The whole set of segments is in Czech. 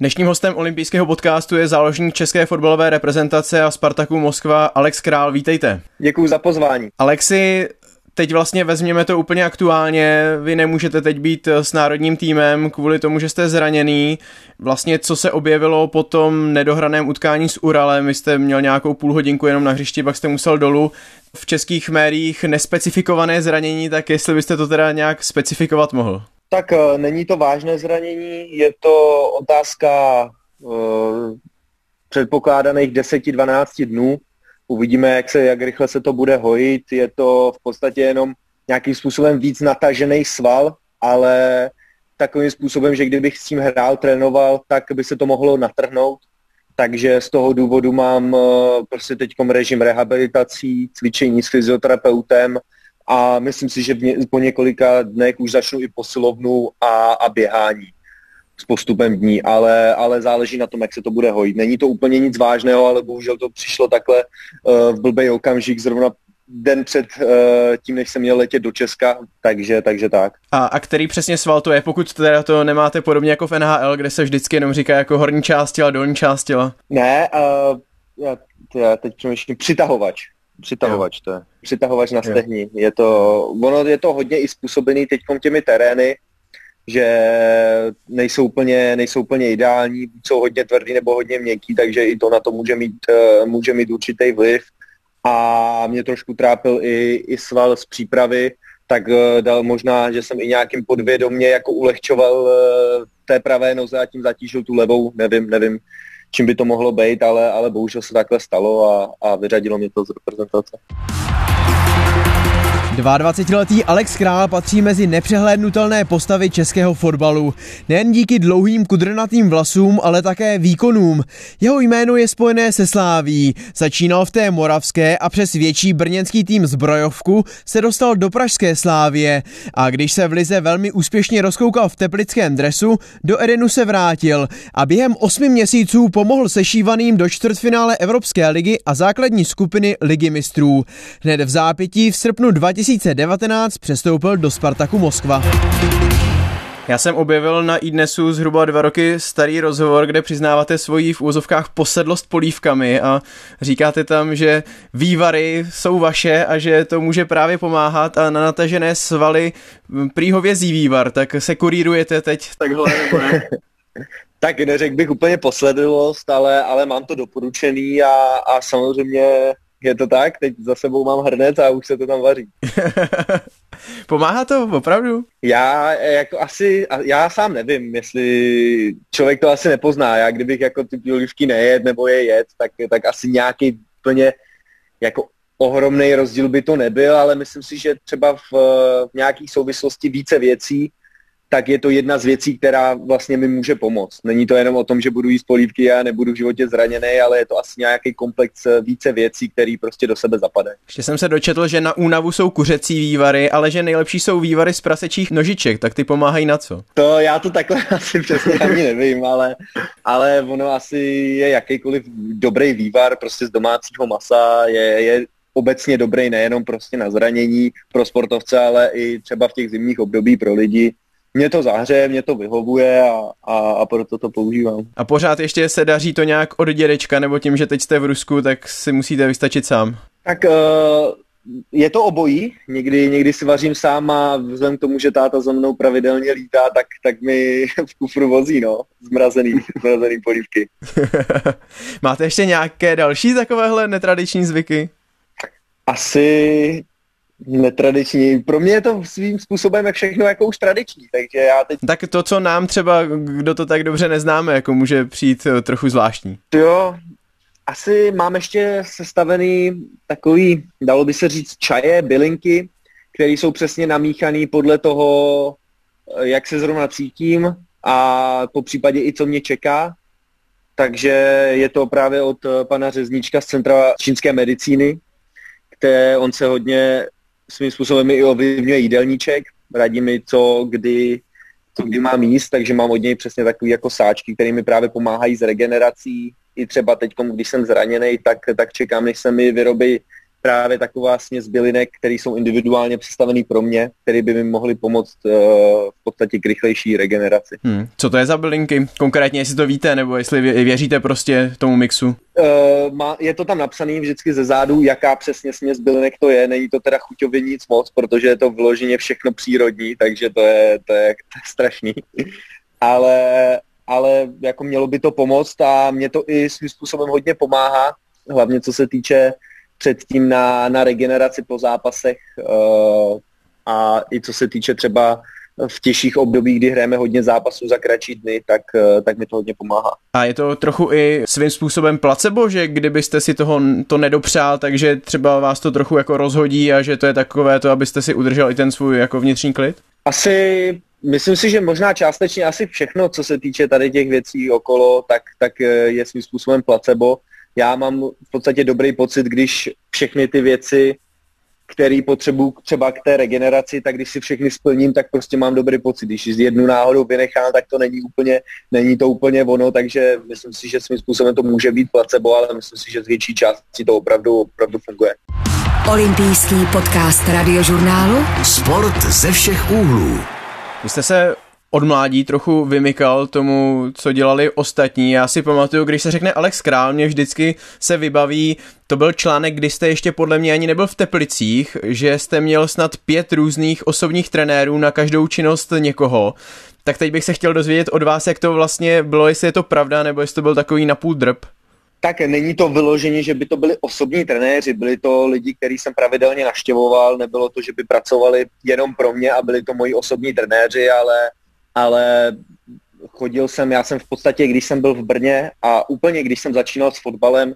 Dnešním hostem olympijského podcastu je záložník české fotbalové reprezentace a Spartaku Moskva Alex Král. Vítejte. Děkuji za pozvání. Alexi, teď vlastně vezměme to úplně aktuálně. Vy nemůžete teď být s národním týmem kvůli tomu, že jste zraněný. Vlastně co se objevilo po tom nedohraném utkání s Uralem, vy jste měl nějakou půl hodinku jenom na hřišti, pak jste musel dolů. V českých médiích nespecifikované zranění, tak jestli byste to teda nějak specifikovat mohl? Tak uh, není to vážné zranění, je to otázka uh, předpokládaných 10-12 dnů. Uvidíme, jak, se, jak rychle se to bude hojit. Je to v podstatě jenom nějakým způsobem víc natažený sval, ale takovým způsobem, že kdybych s tím hrál, trénoval, tak by se to mohlo natrhnout. Takže z toho důvodu mám uh, prostě teď režim rehabilitací, cvičení s fyzioterapeutem, a myslím si, že v po několika dnech už začnu i posilovnu a, a běhání s postupem dní, ale, ale záleží na tom, jak se to bude hojit. Není to úplně nic vážného, ale bohužel to přišlo takhle uh, v blbej okamžik zrovna den před uh, tím, než jsem měl letět do Česka, takže, takže tak. A, a který přesně sval to je, pokud teda to nemáte podobně jako v NHL, kde se vždycky jenom říká jako horní část těla, dolní část těla? Ne, uh, já, já teď přemýšlím, přitahovač přitahovač to je. Přitahovač na stehni. Je to, ono je to hodně i způsobený teď těmi terény, že nejsou úplně, nejsou úplně ideální, jsou hodně tvrdý nebo hodně měkký, takže i to na to může mít, eh, může mít určitý vliv. A mě trošku trápil i, i sval z přípravy, tak eh, dal možná, že jsem i nějakým podvědomě jako ulehčoval eh, té pravé noze a tím zatížil tu levou, nevím, nevím, čím by to mohlo být, ale, ale bohužel se takhle stalo a, a vyřadilo mě to z reprezentace. 22-letý Alex Král patří mezi nepřehlédnutelné postavy českého fotbalu. Nejen díky dlouhým kudrnatým vlasům, ale také výkonům. Jeho jméno je spojené se Sláví. Začínal v té moravské a přes větší brněnský tým zbrojovku se dostal do pražské Slávie. A když se v Lize velmi úspěšně rozkoukal v teplickém dresu, do Edenu se vrátil a během osmi měsíců pomohl sešívaným do čtvrtfinále Evropské ligy a základní skupiny Ligy mistrů. Hned v zápětí v srpnu 2000 2019 přestoupil do Spartaku Moskva. Já jsem objevil na iDnesu zhruba dva roky starý rozhovor, kde přiznáváte svoji v úzovkách posedlost polívkami a říkáte tam, že vývary jsou vaše a že to může právě pomáhat a na natažené svaly prý hovězí vývar, tak se kurírujete teď. Takhle nebo ne? tak neřekl bych úplně posledlost, ale, ale mám to doporučený a, a samozřejmě je to tak, teď za sebou mám hrnec a už se to tam vaří. Pomáhá to opravdu? Já jako asi, já sám nevím, jestli člověk to asi nepozná. Já kdybych jako ty olivky nejet nebo je jet, tak, tak asi nějaký plně jako ohromný rozdíl by to nebyl, ale myslím si, že třeba v, v nějakých souvislosti více věcí tak je to jedna z věcí, která vlastně mi může pomoct. Není to jenom o tom, že budu jíst polívky a nebudu v životě zraněný, ale je to asi nějaký komplex eh, více věcí, které prostě do sebe zapadají. Ještě jsem se dočetl, že na únavu jsou kuřecí vývary, ale že nejlepší jsou vývary z prasečích nožiček, tak ty pomáhají na co? To já to takhle asi přesně ani nevím, ale, ale ono asi je jakýkoliv dobrý vývar prostě z domácího masa, je, je obecně dobrý nejenom prostě na zranění pro sportovce, ale i třeba v těch zimních období pro lidi, mě to zahřeje, mě to vyhovuje a, a, a proto to používám. A pořád ještě se daří to nějak od dědečka, nebo tím, že teď jste v Rusku, tak si musíte vystačit sám? Tak uh, je to obojí. Někdy, někdy si vařím sám a vzhledem k tomu, že táta za mnou pravidelně lítá, tak, tak mi v kufru vozí, no, zmrazený, zmrazený polívky. Máte ještě nějaké další takovéhle netradiční zvyky? Asi netradiční. Pro mě je to svým způsobem jak všechno jako už tradiční, takže já teď... Tak to, co nám třeba, kdo to tak dobře neznáme, jako může přijít eh, trochu zvláštní. Jo, asi mám ještě sestavený takový, dalo by se říct, čaje, bylinky, které jsou přesně namíchané podle toho, eh, jak se zrovna cítím a po případě i co mě čeká. Takže je to právě od eh, pana Řeznička z Centra čínské medicíny, které on se hodně svým způsobem i ovlivňuje jídelníček, radí mi, co kdy, co kdy mám jíst, takže mám od něj přesně takový jako sáčky, které mi právě pomáhají s regenerací. I třeba teď, když jsem zraněný, tak, tak čekám, než se mi vyrobí právě taková směs bylinek, které jsou individuálně představený pro mě, které by mi mohly pomoct uh, v podstatě k rychlejší regeneraci. Hmm. Co to je za bylinky? Konkrétně, jestli to víte, nebo jestli věříte prostě tomu mixu? Uh, má, je to tam napsaný vždycky ze zádu, jaká přesně směs bylinek to je. Není to teda chuťově nic moc, protože je to vloženě všechno přírodní, takže to je, to je, to je strašný. ale, ale jako mělo by to pomoct a mě to i svým způsobem hodně pomáhá, hlavně co se týče předtím na, na regeneraci po zápasech uh, a i co se týče třeba v těžších obdobích, kdy hrajeme hodně zápasů za kratší dny, tak, uh, tak mi to hodně pomáhá. A je to trochu i svým způsobem placebo, že kdybyste si toho to nedopřál, takže třeba vás to trochu jako rozhodí a že to je takové to, abyste si udržel i ten svůj jako vnitřní klid? Asi Myslím si, že možná částečně asi všechno, co se týče tady těch věcí okolo, tak, tak eh, je svým způsobem placebo já mám v podstatě dobrý pocit, když všechny ty věci, které potřebuju třeba k té regeneraci, tak když si všechny splním, tak prostě mám dobrý pocit. Když jednu náhodou vynechám, tak to není úplně, není to úplně ono, takže myslím si, že svým způsobem to může být placebo, ale myslím si, že z větší části to opravdu, opravdu funguje. Olympijský podcast radiožurnálu Sport ze všech úhlů. Vy jste se od mládí trochu vymykal tomu, co dělali ostatní. Já si pamatuju, když se řekne Alex Král, mě vždycky se vybaví, to byl článek, kdy jste ještě podle mě ani nebyl v Teplicích, že jste měl snad pět různých osobních trenérů na každou činnost někoho. Tak teď bych se chtěl dozvědět od vás, jak to vlastně bylo, jestli je to pravda, nebo jestli to byl takový napůl drb. Tak není to vyložení, že by to byli osobní trenéři, byli to lidi, který jsem pravidelně naštěvoval, nebylo to, že by pracovali jenom pro mě a byli to moji osobní trenéři, ale ale chodil jsem, já jsem v podstatě, když jsem byl v Brně a úplně když jsem začínal s fotbalem,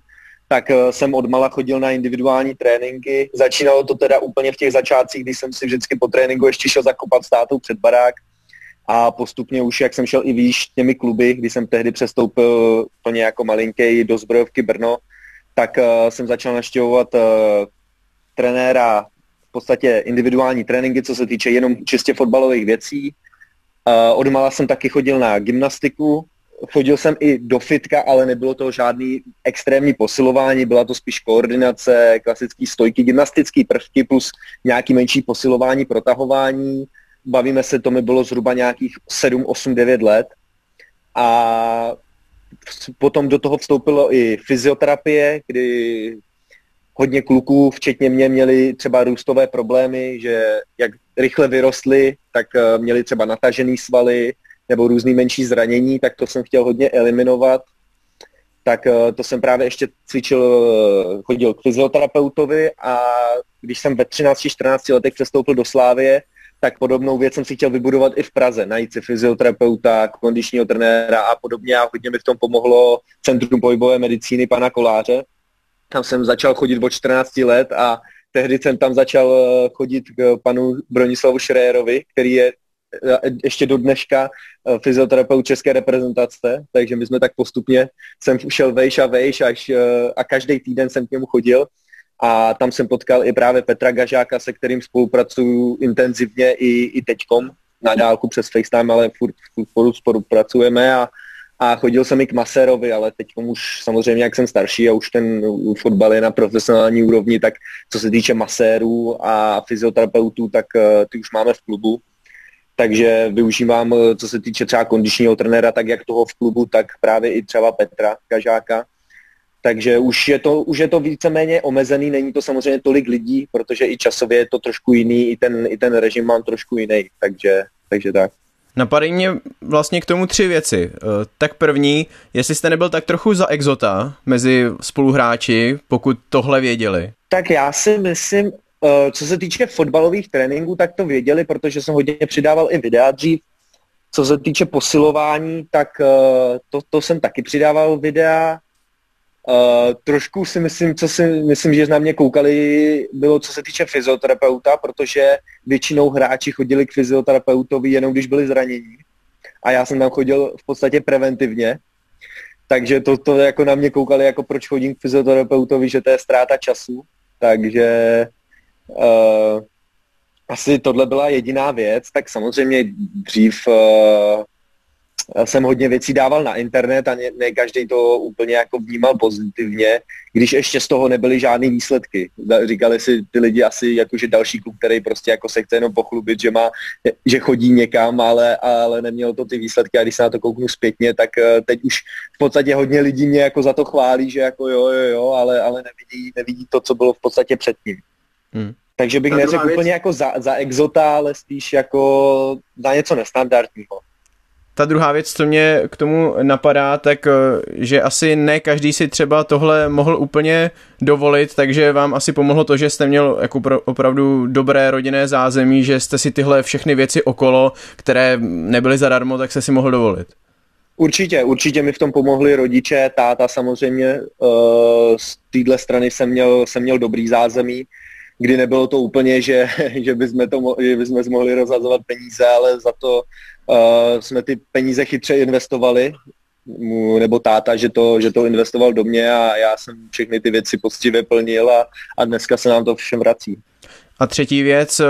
tak eh, jsem od mala chodil na individuální tréninky. Začínalo to teda úplně v těch začátcích, kdy jsem si vždycky po tréninku ještě šel zakopat státou před barák a postupně už, jak jsem šel i výš těmi kluby, kdy jsem tehdy přestoupil plně jako malinký do zbrojovky Brno, tak uh, jsem začal naštěvovat uh, trenéra v podstatě individuální tréninky, co se týče jenom čistě fotbalových věcí. Odmala jsem taky chodil na gymnastiku, chodil jsem i do fitka, ale nebylo to žádný extrémní posilování, byla to spíš koordinace, klasický stojky, gymnastický prvky plus nějaký menší posilování, protahování. Bavíme se, to mi bylo zhruba nějakých 7, 8, 9 let. A potom do toho vstoupilo i fyzioterapie, kdy hodně kluků, včetně mě, měli třeba růstové problémy, že jak rychle vyrostli, tak eh, měli třeba natažený svaly nebo různý menší zranění, tak to jsem chtěl hodně eliminovat. Tak eh, to jsem právě ještě cvičil, eh, chodil k fyzioterapeutovi a když jsem ve 13-14 letech přestoupil do Slávie, tak podobnou věc jsem si chtěl vybudovat i v Praze, najít si fyzioterapeuta, kondičního trenéra a podobně a hodně mi v tom pomohlo Centrum pohybové medicíny pana Koláře, tam jsem začal chodit od 14 let a tehdy jsem tam začal eh, chodit k panu Bronislavu Šréjerovi, který je eh, ještě do dneška eh, fyzioterapeut české reprezentace, takže my jsme tak postupně, jsem šel vejš a vejš až, a každý týden jsem k němu chodil. A tam jsem potkal i právě Petra Gažáka, se kterým spolupracuju intenzivně i, i teďkom na dálku přes FaceTime, ale furt, furt, furt spolupracujeme a a chodil jsem i k masérovi, ale teď už samozřejmě, jak jsem starší a už ten fotbal je na profesionální úrovni, tak co se týče masérů a fyzioterapeutů, tak eh, ty už máme v klubu. Takže využívám, eh, co se týče třeba kondičního trenéra, tak jak toho v klubu, tak právě i třeba Petra Kažáka. Takže už je to, už je to víceméně omezený, není to samozřejmě tolik lidí, protože i časově je to trošku jiný, i ten, i ten režim mám trošku jiný, takže, takže tak. Napadají mě vlastně k tomu tři věci. Eh, tak první, jestli jste nebyl tak trochu za exota mezi spoluhráči, pokud tohle věděli. Tak já si myslím, eh, co se týče fotbalových tréninků, tak to věděli, protože jsem hodně přidával i videa dřív. Co se týče posilování, tak eh, to, to jsem taky přidával videa. Uh, trošku si myslím, co si myslím, že na mě koukali, bylo co se týče fyzioterapeuta, protože většinou hráči chodili k fyzioterapeutovi jenom když byli zranění. A já jsem tam chodil v podstatě preventivně. Takže to, to jako na mě koukali, jako proč chodím k fyzioterapeutovi, že to je ztráta času. Takže uh, asi tohle byla jediná věc. Tak samozřejmě dřív uh, jsem hodně věcí dával na internet a ne, ne každý to úplně jako vnímal pozitivně, když ještě z toho nebyly žádné výsledky. Říkali si ty lidi asi jako, že další klub, který prostě jako se chce jenom pochlubit, že má, že chodí někam, ale, ale neměl to ty výsledky a když se na to kouknu zpětně, tak eh, teď už v podstatě hodně lidí mě jako za to chválí, že jako jo, jo, jo, ale, ale nevidí, nevidí to, co bylo v podstatě předtím. Hmm. Takže bych neřekl věc... úplně jako za, za exota, ale spíš jako za něco nestandardního. Ta druhá věc, co mě k tomu napadá, tak eh, že asi ne každý si třeba tohle mohl úplně dovolit, takže vám asi pomohlo to, že jste měl jako opravdu dobré rodinné zázemí, že jste si tyhle všechny věci okolo, které nebyly zadarmo, tak jste si mohl dovolit. Určitě, určitě mi v tom pomohli rodiče, táta samozřejmě. Uh, z téhle strany jsem měl, jsem měl dobrý zázemí kdy nebylo to úplně, že, že, bychom, to, že bychom mohli rozhazovat peníze, ale za to uh, jsme ty peníze chytře investovali, nebo táta, že to, že to investoval do mě a já jsem všechny ty věci poctivě plnil a, a dneska se nám to všem vrací. A třetí věc, eh,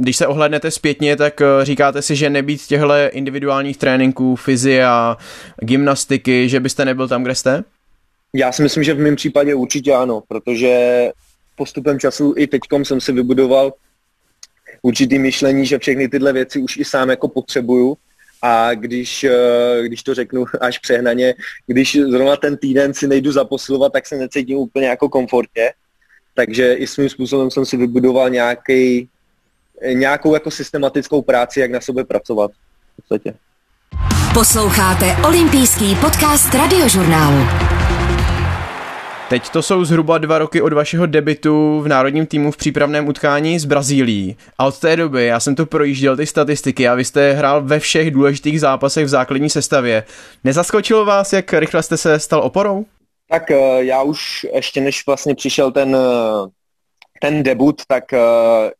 když se ohlednete zpětně, tak eh, říkáte si, že nebýt těchto individuálních tréninků, fyzia, gymnastiky, že byste nebyl tam, kde jste? Já si myslím, že v mém případě určitě ano, protože postupem času i teďkom jsem si vybudoval určitý myšlení, že všechny tyhle věci už i sám jako potřebuju a když, eh, když to řeknu až přehnaně, když zrovna ten týden si nejdu zaposilovat, tak se necítím úplně jako komfortně. Takže i svým způsobem jsem si vybudoval nějaký, nějakou jako systematickou práci, jak na sobě pracovat. V podstatě. Posloucháte olympijský podcast radiožurnálu. Teď to jsou zhruba dva roky od vašeho debitu v národním týmu v přípravném utkání s Brazílií. A od té doby já jsem to projížděl ty statistiky a vy jste hrál ve všech důležitých zápasech v základní sestavě. Nezaskočilo vás, jak rychle jste se stal oporou? Tak eh, já už ještě než vlastně přišel ten, eh, ten debut, tak eh,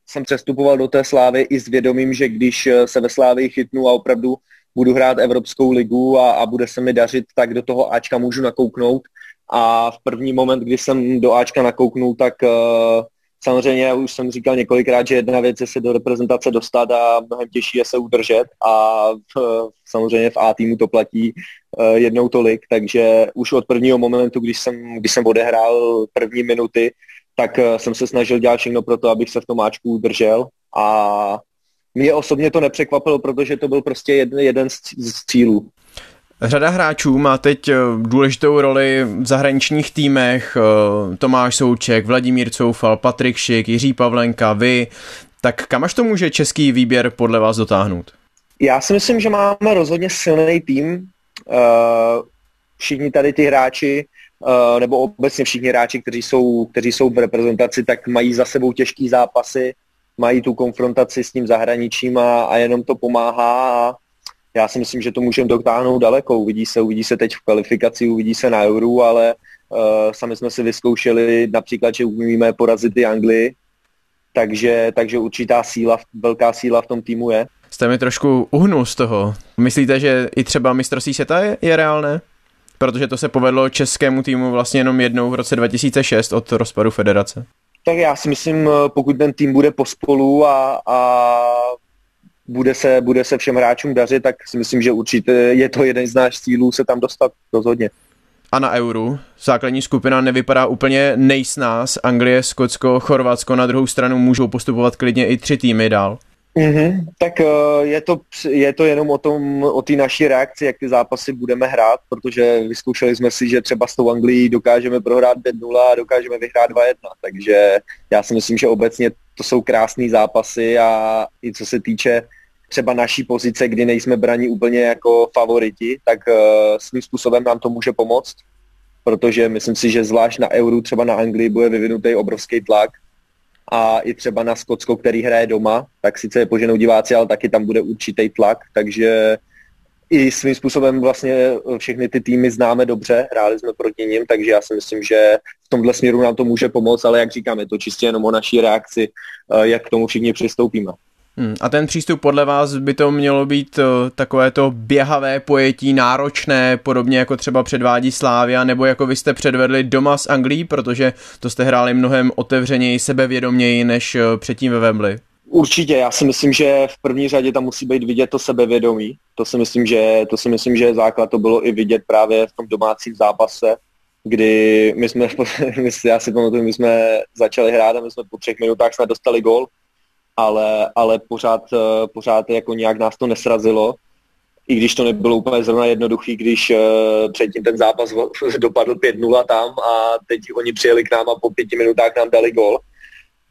jsem přestupoval do té slávy i s vědomím, že když se ve slávě chytnu a opravdu budu hrát Evropskou ligu a, a bude se mi dařit, tak do toho Ačka můžu nakouknout. A v první moment, kdy jsem do Ačka nakouknul, tak uh, samozřejmě už jsem říkal několikrát, že jedna věc je se do reprezentace dostat a mnohem těžší je se udržet. A uh, samozřejmě v A týmu to platí uh, jednou tolik, takže už od prvního momentu, když jsem, když jsem odehrál první minuty, tak uh, jsem se snažil dělat všechno pro to, abych se v tom Ačku udržel. A mě osobně to nepřekvapilo, protože to byl prostě jeden, jeden z, cílů. Řada hráčů má teď eh, důležitou roli v zahraničních týmech. Eh, Tomáš Souček, Vladimír Coufal, Patrik Šik, Jiří Pavlenka, vy. Tak kam až to může český výběr podle vás dotáhnout? Já si myslím, že máme rozhodně silný tým. Eh, všichni tady ty hráči, nebo obecně všichni hráči, kteří jsou, kteří jsou v reprezentaci, tak mají za sebou těžký zápasy, mají tu konfrontaci s tím zahraničím a, a jenom to pomáhá a já si myslím, že to můžeme dotáhnout daleko. Uvidí se, uvidí se teď v kvalifikaci, uvidí se na Euro, ale uh, sami jsme si vyzkoušeli například, že umíme porazit i Anglii, takže, takže určitá síla, velká síla v tom týmu je. Jste mi trošku uhnul z toho. Myslíte, že i třeba mistrovství světa je, je reálné? Protože to se povedlo českému týmu vlastně jenom jednou v roce 2006 od rozpadu federace. Tak já si myslím, pokud ten tým bude pospolu a, a bude se, bude se všem hráčům dařit, tak si myslím, že určitě je to jeden z náš cílů se tam dostat rozhodně. A na euru základní skupina nevypadá úplně nejsnás. Anglie, Skotsko, Chorvatsko na druhou stranu můžou postupovat klidně i tři týmy dál. Mm-hmm, tak uh, je, to, je to jenom o tom, o té naší reakci, jak ty zápasy budeme hrát, protože vyzkoušeli jsme si, že třeba s tou Anglií dokážeme prohrát 5-0 a dokážeme vyhrát 2-1, takže já si myslím, že obecně to jsou krásné zápasy a i co se týče třeba naší pozice, kdy nejsme braní úplně jako favoriti, tak uh, svým způsobem nám to může pomoct, protože myslím si, že zvlášť na Euru, třeba na Anglii, bude vyvinutý obrovský tlak a i třeba na Skotsko, který hraje doma, tak sice je poženou diváci, ale taky tam bude určitý tlak, takže i svým způsobem vlastně všechny ty týmy známe dobře, hráli jsme proti ním, takže já si myslím, že v tomhle směru nám to může pomoct, ale jak říkám, je to čistě jenom o naší reakci, eh, jak k tomu všichni přistoupíme. Hmm, a ten přístup podle vás by to mělo být uh, takové to běhavé pojetí, náročné, podobně jako třeba předvádí Slávia, nebo jako vy jste předvedli doma s Anglií, protože to jste hráli mnohem otevřeněji, sebevědoměji než uh, předtím ve Wembley? Určitě, já si myslím, že v první řadě tam musí být vidět to sebevědomí. To si myslím, že, to si myslím, že základ to bylo i vidět právě v tom domácím zápase, kdy my jsme, já si pamatuju, my jsme začali hrát a my jsme po třech minutách jsme dostali gol, ale, ale pořád, eh, pořád jako nějak nás to nesrazilo i když to nebylo úplně zrovna jednoduchý, když uh, předtím ten zápas dopadl 5-0 tam a teď oni přijeli k nám a po pěti minutách nám dali gol.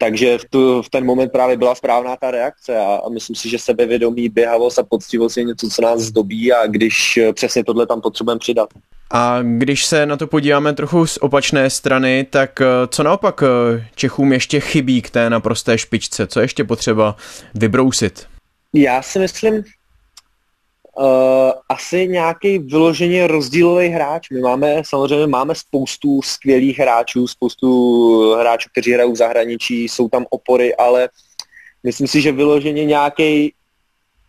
Takže v, tu, v ten moment právě byla správná ta reakce a, a myslím si, že sebevědomí, běhavost a poctivost je něco, co nás zdobí a když uh, přesně tohle tam potřebujeme přidat. A když se na to podíváme trochu z opačné strany, tak uh, co naopak Čechům ještě chybí k té naprosté špičce? Co ještě potřeba vybrousit? Já si myslím, Uh, asi nějaký vyloženě rozdílový hráč. My máme, samozřejmě máme spoustu skvělých hráčů, spoustu hráčů, kteří hrajou v zahraničí, jsou tam opory, ale myslím si, že vyloženě nějaký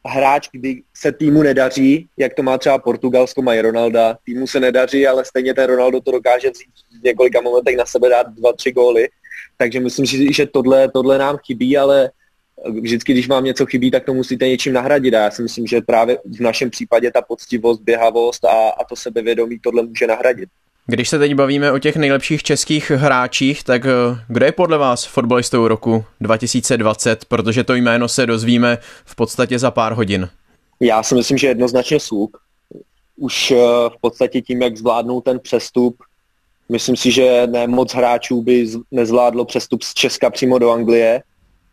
hráč, kdy se týmu nedaří, jak to má třeba Portugalsko, mají Ronalda, týmu se nedaří, ale stejně ten Ronaldo to dokáže vzít v několika momentech na sebe dát dva, tři góly. Takže myslím si, že tohle, tohle nám chybí, ale vždycky, když vám něco chybí, tak to musíte něčím nahradit. A já si myslím, že právě v našem případě ta poctivost, běhavost a, a to sebevědomí tohle může nahradit. Když se teď bavíme o těch nejlepších českých hráčích, tak eh, kdo je podle vás fotbalistou roku 2020, protože to jméno se dozvíme v podstatě za pár hodin? Já si myslím, že jednoznačně Suk. Už eh, v podstatě tím, jak zvládnou ten přestup, myslím si, že ne moc hráčů by nezvládlo přestup z Česka přímo do Anglie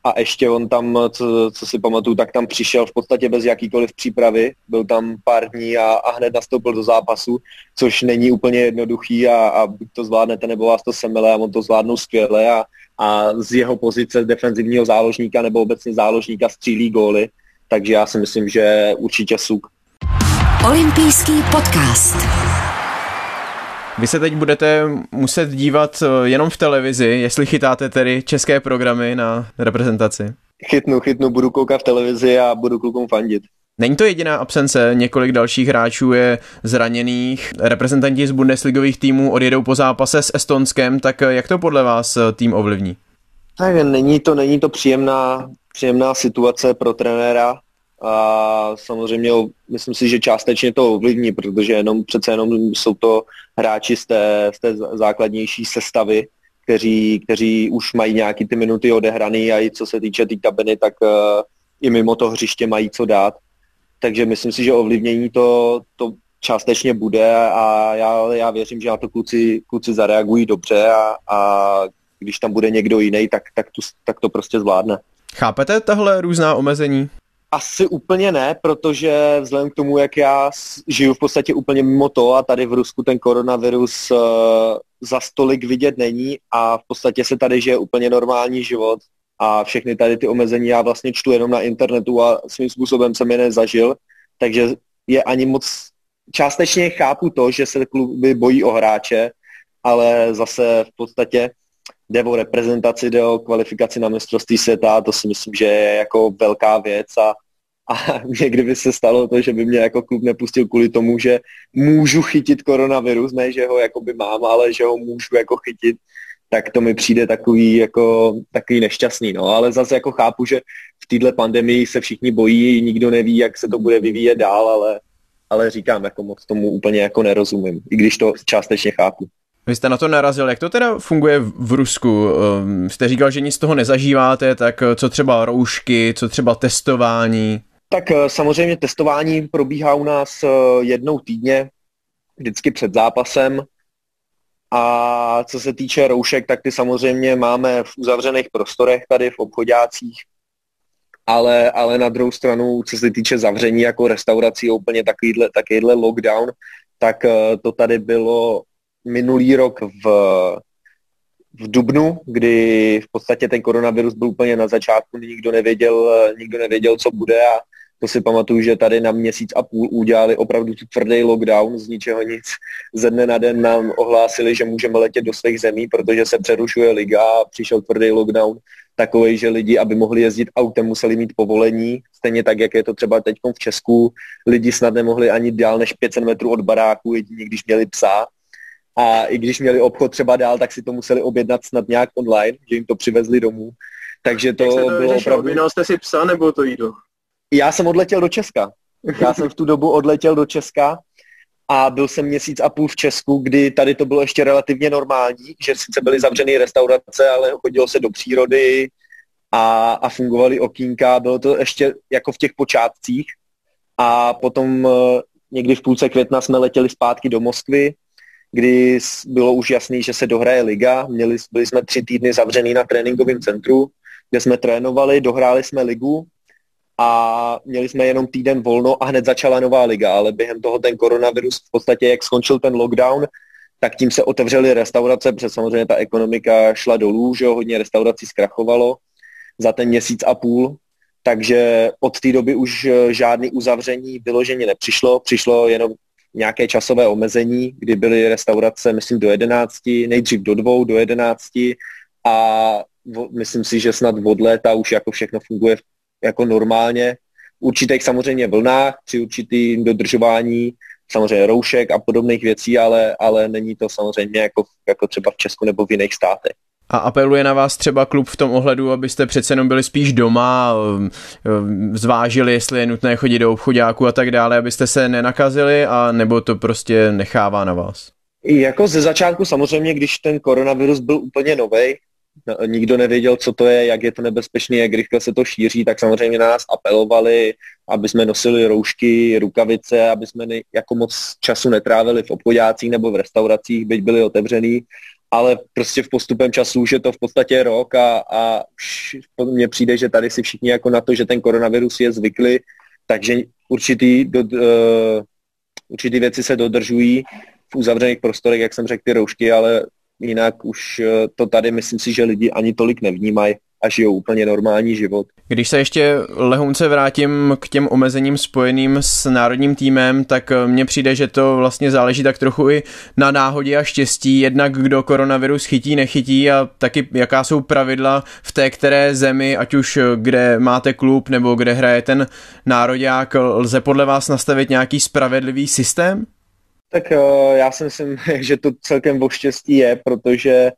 a ještě on tam, co, co si pamatuju, tak tam přišel v podstatě bez jakýkoliv přípravy, byl tam pár dní a, a hned nastoupil do zápasu, což není úplně jednoduchý a, a buď to zvládnete, nebo vás to semele a on to zvládnou skvěle a, a z jeho pozice defenzivního záložníka nebo obecně záložníka střílí góly, takže já si myslím, že určitě suk. Olympijský podcast. Vy se teď budete muset dívat eh, jenom v televizi, jestli chytáte tedy české programy na reprezentaci. Chytnu, chytnu, budu koukat v televizi a budu klukům fandit. Není to jediná absence, několik dalších hráčů je zraněných. Reprezentanti z bundesligových týmů odjedou po zápase s Estonskem, tak jak to podle vás eh, tým ovlivní? Tak není to, není to příjemná, příjemná situace pro trenéra a samozřejmě myslím si, že částečně to ovlivní, protože jenom přece jenom jsou to hráči z té, z té základnější sestavy, kteří, kteří už mají nějaký ty minuty odehraný a i co se týče té tý kabiny, tak uh, i mimo to hřiště mají co dát. Takže myslím si, že ovlivnění to, to částečně bude a já, já věřím, že na to kluci, kluci zareagují dobře a, a když tam bude někdo jiný, tak, tak, tu, tak to prostě zvládne. Chápete tahle různá omezení? Asi úplně ne, protože vzhledem k tomu, jak já žiju v podstatě úplně mimo to a tady v Rusku ten koronavirus uh, za stolik vidět není a v podstatě se tady žije úplně normální život a všechny tady ty omezení já vlastně čtu jenom na internetu a svým způsobem jsem je nezažil, takže je ani moc, částečně chápu to, že se kluby bojí o hráče, ale zase v podstatě jde o reprezentaci, jde o kvalifikaci na mistrovství světa a to si myslím, že je jako velká věc a, a někdy by se stalo to, že by mě jako klub nepustil kvůli tomu, že můžu chytit koronavirus, ne, že ho jako by mám, ale že ho můžu jako chytit, tak to mi přijde takový jako takový nešťastný, no, ale zase jako chápu, že v této pandemii se všichni bojí, nikdo neví, jak se to bude vyvíjet dál, ale, ale říkám, jako moc tomu úplně jako nerozumím, i když to částečně chápu. Vy jste na to narazil, jak to teda funguje v Rusku? Ehm, jste říkal, že nic z toho nezažíváte, tak eh, co třeba roušky, co třeba testování? Tak eh, samozřejmě testování probíhá u nás eh, jednou týdně, vždycky před zápasem. A co se týče roušek, tak ty samozřejmě máme v uzavřených prostorech tady v obchodácích, ale, ale na druhou stranu, co se týče zavření jako restaurací, úplně takovýhle, takovýhle lockdown, tak to tady bylo minulý rok v, v Dubnu, kdy v podstatě ten koronavirus byl úplně na začátku, nikdo nevěděl, nikdo nevěděl, co bude a to si pamatuju, že tady na měsíc a půl udělali opravdu tvrdý lockdown, z ničeho nic. Ze dne na den nám ohlásili, že můžeme letět do svých zemí, protože se přerušuje liga a přišel tvrdý lockdown takový, že lidi, aby mohli jezdit autem, museli mít povolení, stejně tak, jak je to třeba teď v Česku. Lidi snad nemohli ani dál než 500 metrů od baráku, jedině když měli psa a i když měli obchod třeba dál, tak si to museli objednat snad nějak online, že jim to přivezli domů. Takže to, Jak to bylo vyřešilo? opravdu... Objednal jste si psa nebo to jídlo? Já jsem odletěl do Česka. Já jsem v tu dobu odletěl do Česka a byl jsem měsíc a půl v Česku, kdy tady to bylo ještě relativně normální, že sice byly zavřené restaurace, ale chodilo se do přírody a, a fungovaly okýnka, bylo to ještě jako v těch počátcích a potom eh, někdy v půlce května jsme letěli zpátky do Moskvy, kdy bylo už jasný, že se dohraje liga. Měli, byli jsme tři týdny zavřený na tréninkovém centru, kde jsme trénovali, dohráli jsme ligu a měli jsme jenom týden volno a hned začala nová liga, ale během toho ten koronavirus v podstatě, jak skončil ten lockdown, tak tím se otevřely restaurace, protože samozřejmě ta ekonomika šla dolů, že jo, hodně restaurací zkrachovalo za ten měsíc a půl, takže od té doby už eh, žádný uzavření vyloženě nepřišlo, přišlo jenom nějaké časové omezení, kdy byly restaurace, myslím, do 11, nejdřív do dvou, do 11 a myslím si, že snad od léta už jako všechno funguje jako normálně. V určitých samozřejmě vlnách, při určitým dodržování samozřejmě roušek a podobných věcí, ale, ale není to samozřejmě jako, jako třeba v Česku nebo v jiných státech. A apeluje na vás třeba klub v tom ohledu, abyste přece jenom byli spíš doma, um, um, zvážili, jestli je nutné chodit do obchodáku a tak dále, abyste se nenakazili, a nebo to prostě nechává na vás? Jako ze začátku samozřejmě, když ten koronavirus byl úplně nový, no, nikdo nevěděl, co to je, jak je to nebezpečné, jak rychle se to šíří, tak samozřejmě na nás apelovali, aby jsme nosili roušky, rukavice, aby jsme jako moc času netrávili v obchodácích nebo v restauracích, byť byli otevřený ale prostě v postupem času už je to v podstatě rok a, a už mně přijde, že tady si všichni jako na to, že ten koronavirus je zvykli, takže určitý, do, uh, určitý věci se dodržují v uzavřených prostorech, jak jsem řekl, ty roušky, ale jinak už uh, to tady myslím si, že lidi ani tolik nevnímají a žijou úplně normální život. Když se ještě lehunce vrátím k těm omezením spojeným s národním týmem, tak eh, mně přijde, že to vlastně záleží tak trochu i na náhodě a štěstí, jednak kdo koronavirus chytí, nechytí a taky jaká jsou pravidla v té které zemi, ať už eh, kde máte klub nebo kde hraje ten národák, lze podle vás nastavit nějaký spravedlivý systém? Tak eh, já si myslím, že to celkem o štěstí je, protože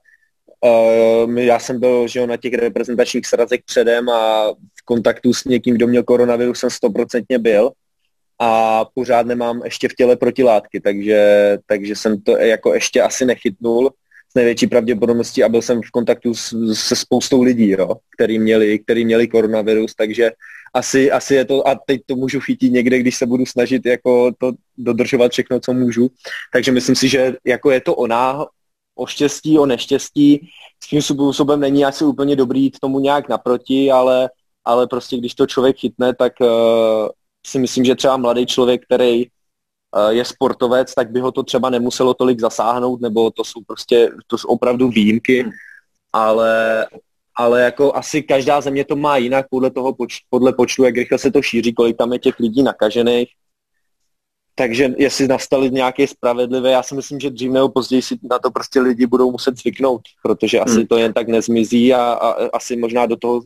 Uh, já jsem byl že jo, na těch reprezentačních srazech předem a v kontaktu s někým, kdo měl koronavirus, jsem stoprocentně byl a pořád nemám ještě v těle protilátky, takže, takže jsem to jako ještě asi nechytnul s největší pravděpodobností a byl jsem v kontaktu s, se spoustou lidí, jo, který, měli, který měli koronavirus, takže asi, asi je to, a teď to můžu chytit někde, když se budu snažit jako to dodržovat všechno, co můžu. Takže myslím si, že jako je to o, ná, o štěstí, o neštěstí. S tím způsobem není asi úplně dobrý jít tomu nějak naproti, ale, ale prostě když to člověk chytne, tak uh, si myslím, že třeba mladý člověk, který uh, je sportovec, tak by ho to třeba nemuselo tolik zasáhnout, nebo to jsou prostě, to jsou opravdu výjimky, ale, ale jako asi každá země to má jinak podle toho poč- podle počtu, jak rychle se to šíří, kolik tam je těch lidí nakažených takže jestli nastavit nějaké spravedlivé, já si myslím, že dřív nebo později si na to prostě lidi budou muset zvyknout, protože asi hmm. to jen tak nezmizí a, a asi možná do toho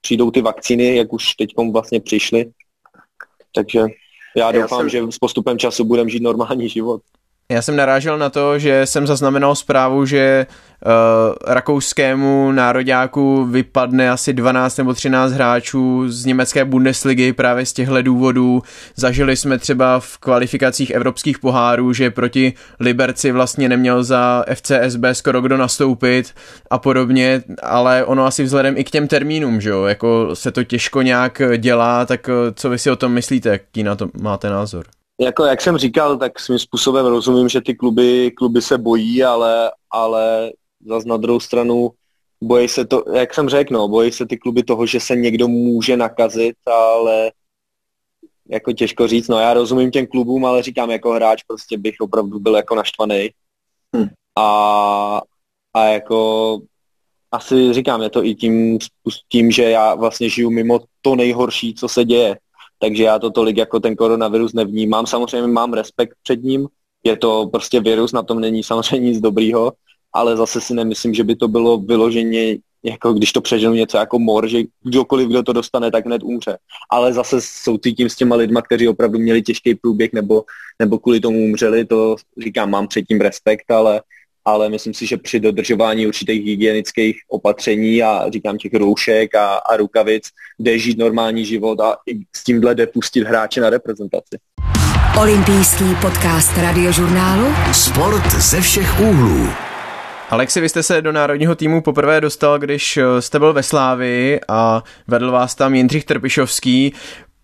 přijdou ty vakcíny, jak už teď vlastně přišly. Takže já doufám, já jsem... že s postupem času budeme žít normální život. Já jsem narážel na to, že jsem zaznamenal zprávu, že uh, rakouskému nároďáku vypadne asi 12 nebo 13 hráčů z německé Bundesligy právě z těchto důvodů. Zažili jsme třeba v kvalifikacích evropských pohárů, že proti Liberci vlastně neměl za FCSB skoro kdo nastoupit a podobně, ale ono asi vzhledem i k těm termínům, že jo, jako se to těžko nějak dělá, tak eh, co vy si o tom myslíte, jaký na to máte názor? Jako jak jsem říkal, tak svým způsobem rozumím, že ty kluby, kluby se bojí, ale, ale zase na druhou stranu bojí se to, jak jsem řekl, no, bojí se ty kluby toho, že se někdo může nakazit, ale jako těžko říct, no já rozumím těm klubům, ale říkám, jako hráč prostě bych opravdu byl jako naštvaný. Hm. A, a jako asi říkám, je to i tím, tím, že já vlastně žiju mimo to nejhorší, co se děje takže já to tolik jako ten koronavirus nevnímám. Samozřejmě mám respekt před ním, je to prostě virus, na tom není samozřejmě nic dobrýho, ale zase si nemyslím, že by to bylo vyloženě jako když to přežil něco jako mor, že kdokoliv, kdo to dostane, tak hned umře. Ale zase soucítím s těma lidma, kteří opravdu měli těžký průběh nebo, nebo kvůli tomu umřeli, to říkám, mám předtím respekt, ale, ale myslím si, že při dodržování určitých hygienických opatření a říkám těch roušek a, a rukavic jde žít normální život a i s tímhle jde pustit hráče na reprezentaci. Olympijský podcast radiožurnálu Sport ze všech úhlů. Alexi, vy jste se do národního týmu poprvé dostal, když eh, jste byl ve Slávii a vedl vás tam Jindřich Trpišovský.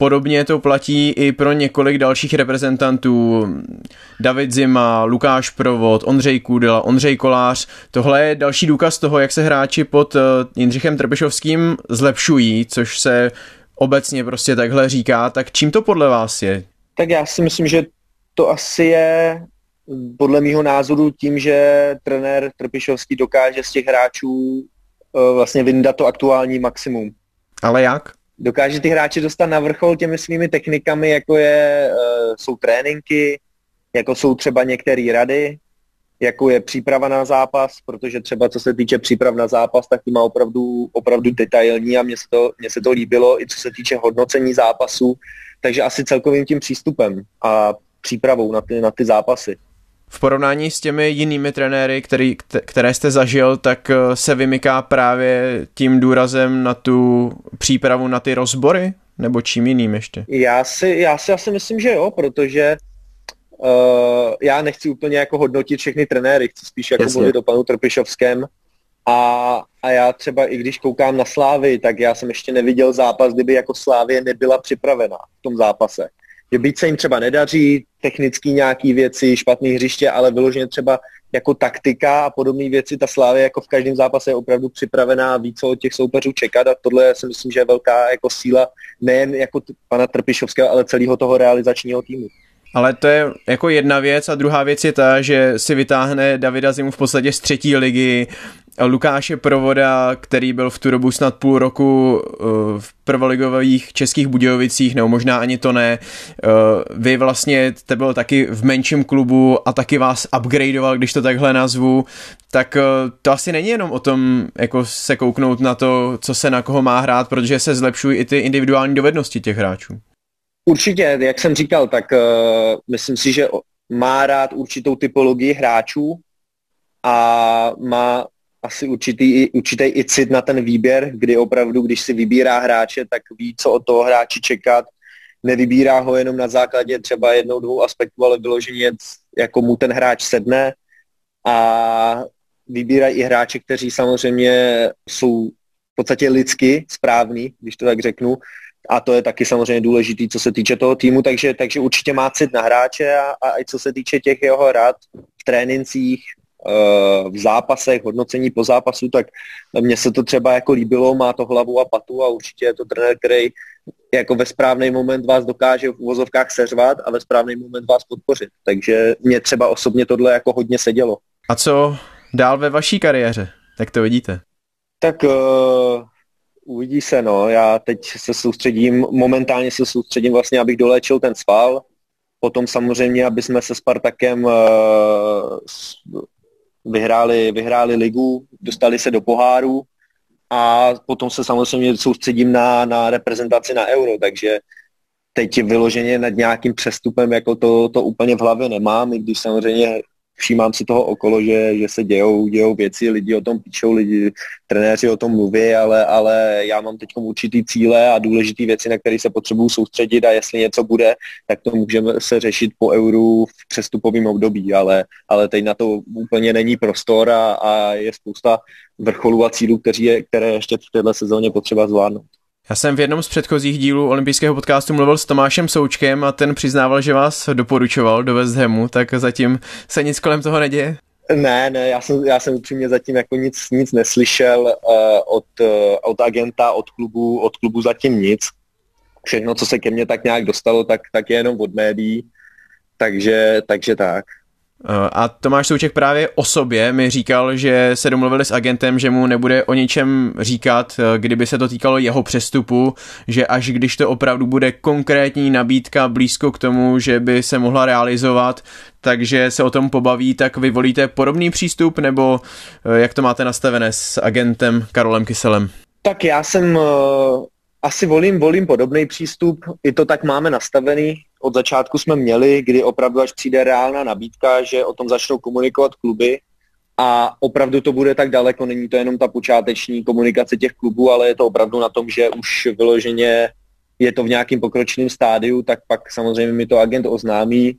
Podobně to platí i pro několik dalších reprezentantů. David Zima, Lukáš Provod, Ondřej Kůdela, Ondřej Kolář. Tohle je další důkaz toho, jak se hráči pod eh, Jindřichem Trpišovským zlepšují, což se obecně prostě takhle říká. Tak čím to podle vás je? Tak já si myslím, že to asi je podle mýho názoru tím, že trenér Trpišovský dokáže z těch hráčů uh, vlastně vyndat to aktuální maximum. Ale jak? Dokáže ty hráče dostat na vrchol těmi svými technikami, jako je, uh, jsou tréninky, jako jsou třeba některé rady, jako je příprava na zápas, protože třeba co se týče příprav na zápas, tak ty má opravdu, opravdu detailní a mně se, to, mně se to líbilo, i co se týče hodnocení zápasu, takže asi celkovým tím přístupem a přípravou na ty, na ty zápasy. V porovnání s těmi jinými trenéry, který, které jste zažil, tak eh, se vymyká právě tím důrazem na tu přípravu na ty rozbory? Nebo čím jiným ještě? Já si, já si asi myslím, že jo, protože uh, já nechci úplně jako hodnotit všechny trenéry, chci spíš jako Jasně. mluvit o panu Trpišovském. A, a já třeba i když koukám na Slávy, tak já jsem ještě neviděl zápas, kdyby jako Slávě nebyla připravena v tom zápase že byť se jim třeba nedaří, technický nějaký věci, špatný hřiště, ale vyloženě třeba jako taktika a podobné věci, ta Slávě jako v každém zápase je opravdu připravená víc od těch soupeřů čekat a tohle si myslím, že je velká jako síla nejen jako pana Trpišovského, ale celého toho realizačního týmu. Ale to je jako jedna věc a druhá věc je ta, že si vytáhne Davida Zimu v podstatě z třetí ligy, Lukáše Provoda, který byl v tu dobu snad půl roku uh, v prvoligových českých Budějovicích, nebo možná ani to ne. Uh, vy vlastně jste byl taky v menším klubu a taky vás upgradeoval, když to takhle nazvu. Tak uh, to asi není jenom o tom, jako se kouknout na to, co se na koho má hrát, protože se zlepšují i ty individuální dovednosti těch hráčů. Určitě, jak jsem říkal, tak uh, myslím si, že má rád určitou typologii hráčů a má asi určitý, určitý i cit na ten výběr, kdy opravdu, když si vybírá hráče, tak ví, co od toho hráči čekat. Nevybírá ho jenom na základě třeba jednou, dvou aspektů, ale vyloženě, jako mu ten hráč sedne a vybírají i hráče, kteří samozřejmě jsou v podstatě lidsky správný, když to tak řeknu, a to je taky samozřejmě důležitý, co se týče toho týmu, takže, takže určitě má cit na hráče a, a i co se týče těch jeho rad v trénincích, v zápasech, hodnocení po zápasu, tak mně se to třeba jako líbilo, má to hlavu a patu a určitě je to trenér, který jako ve správný moment vás dokáže v uvozovkách seřvat a ve správný moment vás podpořit. Takže mě třeba osobně tohle jako hodně sedělo. A co dál ve vaší kariéře? Jak to vidíte? Tak uh, Uvidí se, no. Já teď se soustředím, momentálně se soustředím vlastně, abych doléčil ten sval. Potom samozřejmě, aby jsme se Spartakem uh, vyhráli, vyhráli ligu, dostali se do poháru a potom se samozřejmě soustředím na, na reprezentaci na euro, takže teď vyloženě nad nějakým přestupem, jako to, to úplně v hlavě nemám, i když samozřejmě všímám si toho okolo, že, že se dějou, dějou věci, lidi o tom píšou, lidi, trenéři o tom mluví, ale, ale já mám teď určitý cíle a důležité věci, na které se potřebuju soustředit a jestli něco bude, tak to můžeme se řešit po euru v přestupovém období, ale, ale teď na to úplně není prostor a, a je spousta vrcholů a cílů, je, které ještě v této sezóně potřeba zvládnout. Já jsem v jednom z předchozích dílů olympijského podcastu mluvil s Tomášem Součkem a ten přiznával, že vás doporučoval do West Hamu, tak zatím se nic kolem toho neděje? Ne, ne, já jsem, já jsem upřímně zatím jako nic, nic neslyšel uh, od, uh, od agenta, od klubu, od klubu zatím nic. Všechno, co se ke mně tak nějak dostalo, tak, tak je jenom od médií, takže, takže tak. Eh, a Tomáš Souček právě o sobě mi říkal, že se domluvili s agentem, že mu nebude o ničem říkat, eh, kdyby se to týkalo jeho přestupu, že až když to opravdu bude konkrétní nabídka blízko k tomu, že by se mohla realizovat, takže se o tom pobaví, tak vy volíte podobný přístup, nebo eh, jak to máte nastavené s agentem Karolem Kyselem? Tak já jsem asi volím, volím podobný přístup, i to tak máme nastavený. Od začátku jsme měli, kdy opravdu až přijde reálná nabídka, že o tom začnou komunikovat kluby a opravdu to bude tak daleko, není to jenom ta počáteční komunikace těch klubů, ale je to opravdu na tom, že už vyloženě je to v nějakém pokročilém stádiu, tak pak samozřejmě mi to agent oznámí.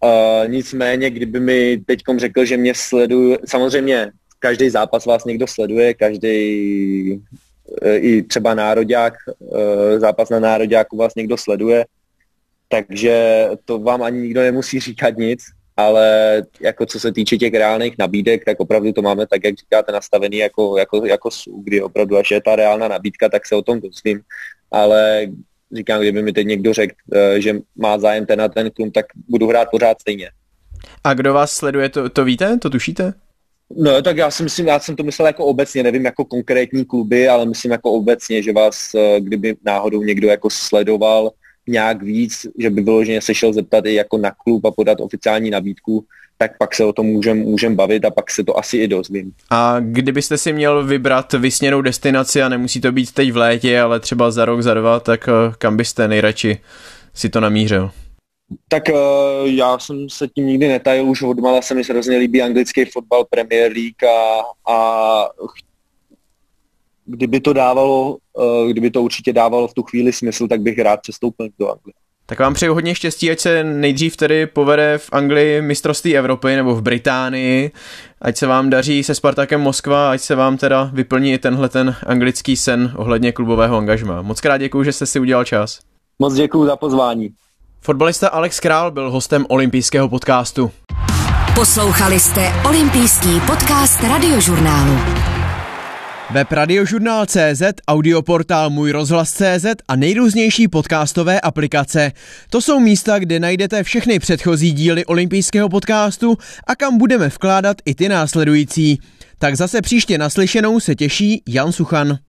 Uh, nicméně, kdyby mi teď řekl, že mě sleduje, samozřejmě každý zápas vás někdo sleduje, každý uh, i třeba nároďák, uh, zápas na nároďáku vás někdo sleduje, takže to vám ani nikdo nemusí říkat nic, ale jako co se týče těch reálných nabídek, tak opravdu to máme tak, jak říkáte, nastavený jako, jako, jako SU, kdy opravdu, až je ta reálná nabídka, tak se o tom dozvím, ale říkám, kdyby mi teď někdo řekl, eh, že má zájem ten na ten klub, tak budu hrát pořád stejně. A kdo vás sleduje, to, to víte, to tušíte? No, tak já si myslím, já jsem to myslel jako obecně, nevím jako konkrétní kluby, ale myslím jako obecně, že vás, eh, kdyby náhodou někdo jako sledoval, nějak víc, že by vyloženě se šel zeptat i jako na klub a podat oficiální nabídku, tak pak se o tom můžem, můžem bavit a pak se to asi i dozvím. A kdybyste si měl vybrat vysněnou destinaci a nemusí to být teď v létě, ale třeba za rok, za dva, tak eh, kam byste nejradši si to namířil? Tak uh, já jsem se tím nikdy netajil, už odmala se mi hrozně líbí anglický fotbal, Premier League a, a kdyby to dávalo, eh, kdyby to určitě dávalo v tu chvíli smysl, tak bych rád přestoupil do Anglie. Tak vám přeju hodně štěstí, ať se nejdřív tedy povede v Anglii mistrovství Evropy nebo v Británii, ať se vám daří se Spartakem Moskva, ať se vám teda vyplní tenhle ten anglický sen ohledně klubového angažma. Moc krát děkuji, že jste si udělal čas. Moc děkuji za pozvání. Fotbalista Alex Král byl hostem olympijského podcastu. Poslouchali jste olympijský podcast radiožurnálu. Web radiožurnál.cz, audioportál Můj rozhlas.cz a nejrůznější podcastové aplikace. To jsou místa, kde najdete všechny předchozí díly olympijského podcastu a kam budeme vkládat i ty následující. Tak zase příště naslyšenou se těší Jan Suchan.